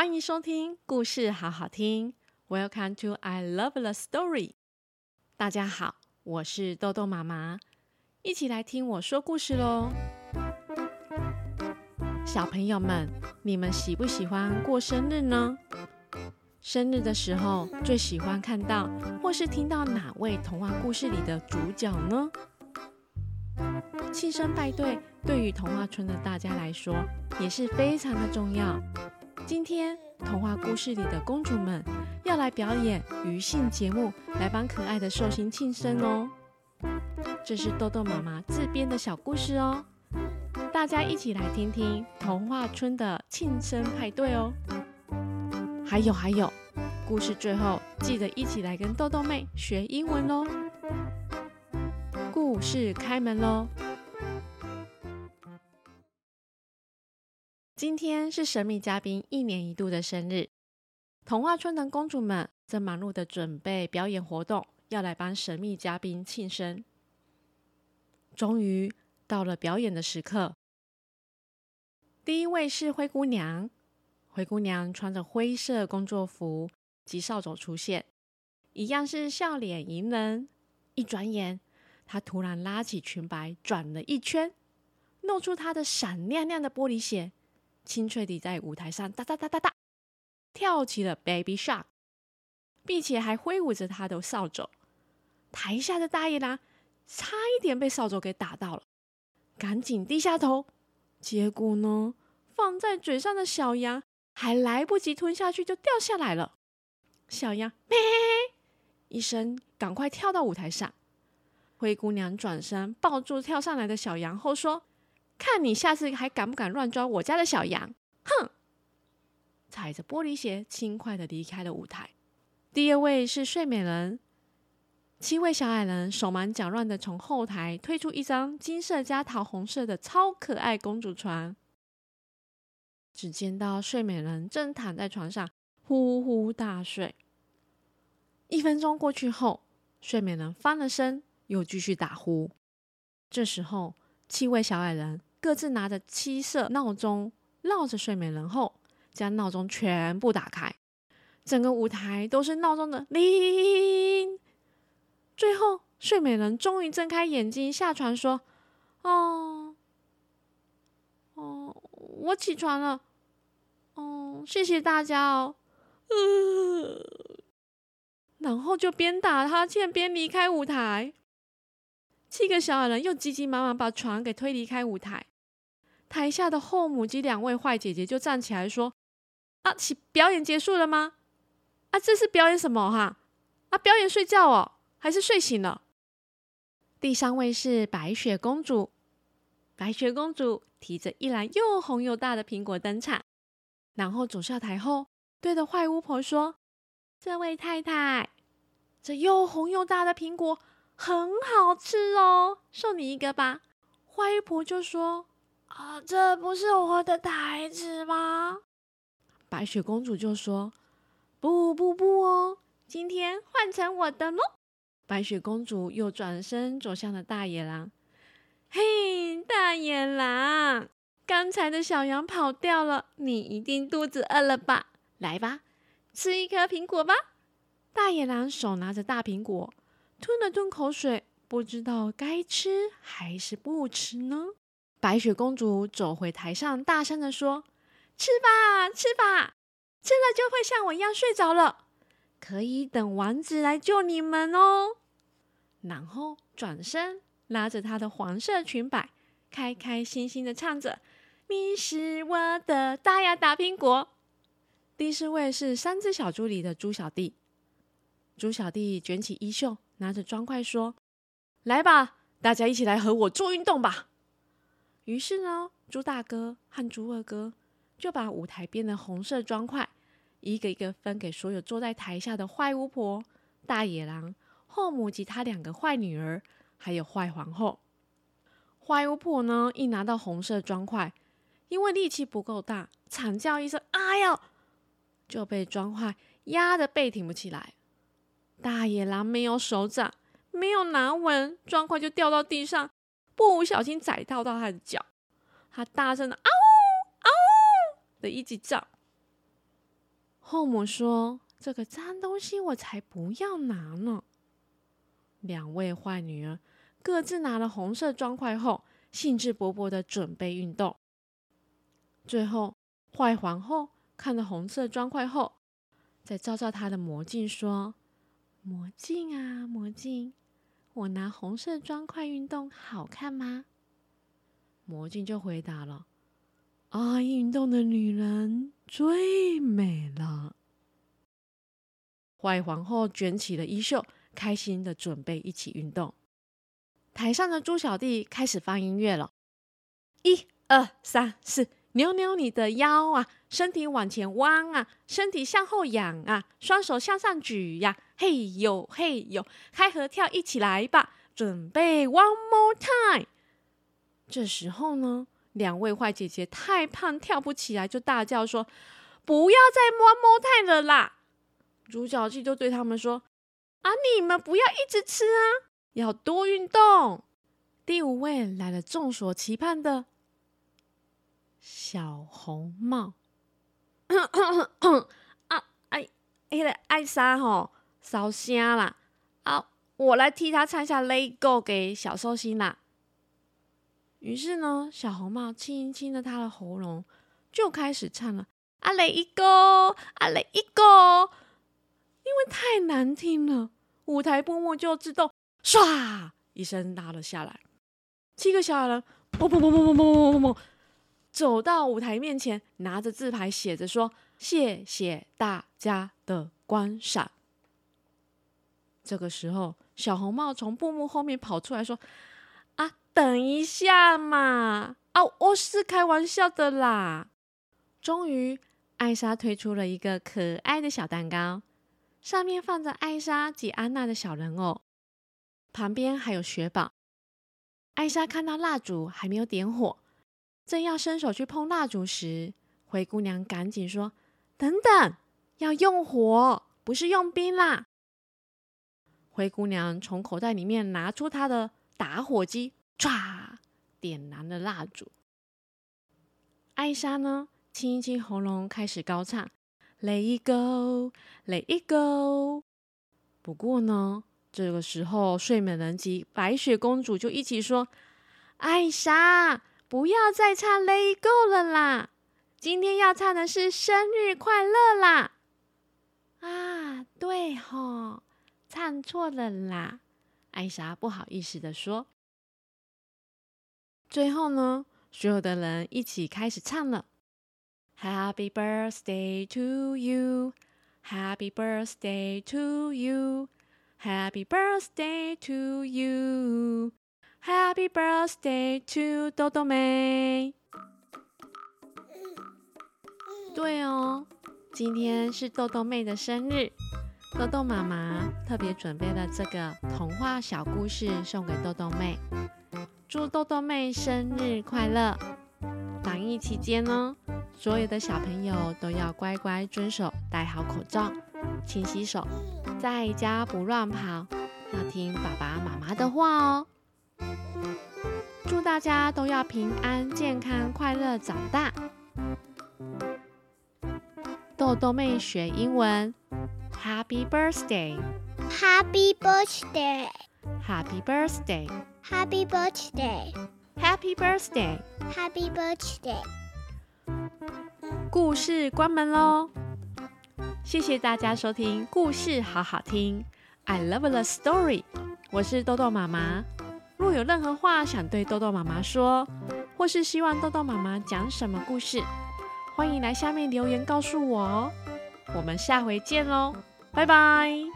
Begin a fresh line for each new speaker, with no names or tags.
欢迎收听故事好好听，Welcome to I Love the Story。大家好，我是豆豆妈妈，一起来听我说故事喽。小朋友们，你们喜不喜欢过生日呢？生日的时候最喜欢看到或是听到哪位童话故事里的主角呢？庆生派对对于童话村的大家来说也是非常的重要。今天童话故事里的公主们要来表演余兴节目，来帮可爱的寿星庆生哦。这是豆豆妈妈自编的小故事哦，大家一起来听听童话村的庆生派对哦。还有还有，故事最后记得一起来跟豆豆妹学英文哦。故事开门喽！今天是神秘嘉宾一年一度的生日，童话村的公主们正忙碌的准备表演活动，要来帮神秘嘉宾庆生。终于到了表演的时刻，第一位是灰姑娘，灰姑娘穿着灰色工作服及扫帚出现，一样是笑脸迎人。一转眼，她突然拉起裙摆转了一圈，露出她的闪亮亮的玻璃鞋。清脆地在舞台上哒哒哒哒哒跳起了 Baby Shark，并且还挥舞着他的扫帚。台下的大野狼差一点被扫帚给打到了，赶紧低下头。结果呢，放在嘴上的小羊还来不及吞下去就掉下来了。小羊咩一声，赶快跳到舞台上。灰姑娘转身抱住跳上来的小羊后说。看你下次还敢不敢乱抓我家的小羊？哼！踩着玻璃鞋，轻快的离开了舞台。第二位是睡美人，七位小矮人手忙脚乱的从后台推出一张金色加桃红色的超可爱公主床。只见到睡美人正躺在床上呼呼大睡。一分钟过去后，睡美人翻了身，又继续打呼。这时候，七位小矮人。各自拿着七色闹钟，绕着睡美人后，将闹钟全部打开，整个舞台都是闹钟的铃。最后，睡美人终于睁开眼睛，下床说：“哦，哦，我起床了。哦，谢谢大家哦。”呃，然后就边打哈欠边离开舞台。七个小矮人又急急忙忙把床给推离开舞台。台下的后母及两位坏姐姐就站起来说：“啊，表演结束了吗？啊，这是表演什么哈？啊，表演睡觉哦，还是睡醒了？”第三位是白雪公主，白雪公主提着一篮又红又大的苹果登场，然后走下台后，对着坏巫婆说：“这位太太，这又红又大的苹果很好吃哦，送你一个吧。”坏巫婆就说。啊，这不是我的台词吗？白雪公主就说：“不不不哦，今天换成我的喽。”白雪公主又转身走向了大野狼。嘿，大野狼，刚才的小羊跑掉了，你一定肚子饿了吧？来吧，吃一颗苹果吧。大野狼手拿着大苹果，吞了吞口水，不知道该吃还是不吃呢。白雪公主走回台上，大声地说：“吃吧，吃吧，吃了就会像我一样睡着了，可以等王子来救你们哦。”然后转身拉着她的黄色裙摆，开开心心的唱着：“你是我的大呀大苹果。”第四位是三只小猪里的猪小弟，猪小弟卷起衣袖，拿着砖块说：“来吧，大家一起来和我做运动吧。”于是呢，猪大哥和猪二哥就把舞台边的红色砖块一个一个分给所有坐在台下的坏巫婆、大野狼、后母及他两个坏女儿，还有坏皇后。坏巫婆呢，一拿到红色砖块，因为力气不够大，惨叫一声“哎呦”，就被砖块压得背挺不起来。大野狼没有手掌，没有拿稳，砖块就掉到地上。不小心踩到到他的脚，他大声的嗷嗷的一直叫。后母说：“这个脏东西我才不要拿呢。”两位坏女儿各自拿了红色砖块后，兴致勃勃地准备运动。最后，坏皇后看了红色砖块后，再照照她的魔镜说：“魔镜啊，魔镜，我拿红色砖块运动好看吗？”魔镜就回答了：“爱运动的女人最美了。”坏皇后卷起了衣袖，开心地准备一起运动。台上的猪小弟开始放音乐了，一二三四，扭扭你的腰啊，身体往前弯啊，身体向后仰啊，双手向上举呀，嘿呦嘿呦，开合跳一起来吧，准备 one more time。这时候呢，两位坏姐姐太胖跳不起来，就大叫说：“不要再 one more time 了啦！”猪小弟就对他们说：“啊，你们不要一直吃啊！”要多运动。第五位来了，众所期盼的小红帽。啊，哎，那个艾莎吼烧香啦！啊，我来替他唱一下《Let Go》给小寿星啦。于是呢，小红帽轻轻的他的喉咙，就开始唱了。啊，Let It Go，啊，Let It Go。因为太难听了，舞台布幕就自动。唰一声拉了下来，七个小矮人，砰砰砰砰砰砰砰砰砰，走到舞台面前，拿着字牌写着说：“谢谢大家的观赏。”这个时候，小红帽从布幕后面跑出来说：“啊，等一下嘛！啊，我是开玩笑的啦。”终于，艾莎推出了一个可爱的小蛋糕，上面放着艾莎及安娜的小人偶。旁边还有雪宝。艾莎看到蜡烛还没有点火，正要伸手去碰蜡烛时，灰姑娘赶紧说：“等等，要用火，不是用冰啦！”灰姑娘从口袋里面拿出她的打火机，唰，点燃了蜡烛。艾莎呢，清一清喉咙，开始高唱：“Let it go, let it go。”不过呢。这个时候，睡美人及白雪公主就一起说：“艾莎，不要再唱《Let It Go》了啦！今天要唱的是生日快乐啦！”啊，对吼，唱错了啦！艾莎不好意思地说。最后呢，所有的人一起开始唱了：“Happy birthday to you, Happy birthday to you。” Happy birthday to you, Happy birthday to 豆豆妹。对哦，今天是豆豆妹的生日，豆豆妈妈特别准备了这个童话小故事送给豆豆妹，祝豆豆妹生日快乐。防疫期间呢，所有的小朋友都要乖乖遵守，戴好口罩。勤洗手，在家不乱跑，要听爸爸妈妈的话哦。祝大家都要平安、健康、快乐长大。豆豆妹学英文，Happy birthday，Happy birthday，Happy birthday，Happy birthday，Happy birthday，Happy birthday。故事关门喽。谢谢大家收听故事好好听，I love the story。我是豆豆妈妈。若有任何话想对豆豆妈妈说，或是希望豆豆妈妈讲什么故事，欢迎来下面留言告诉我哦。我们下回见喽，拜拜。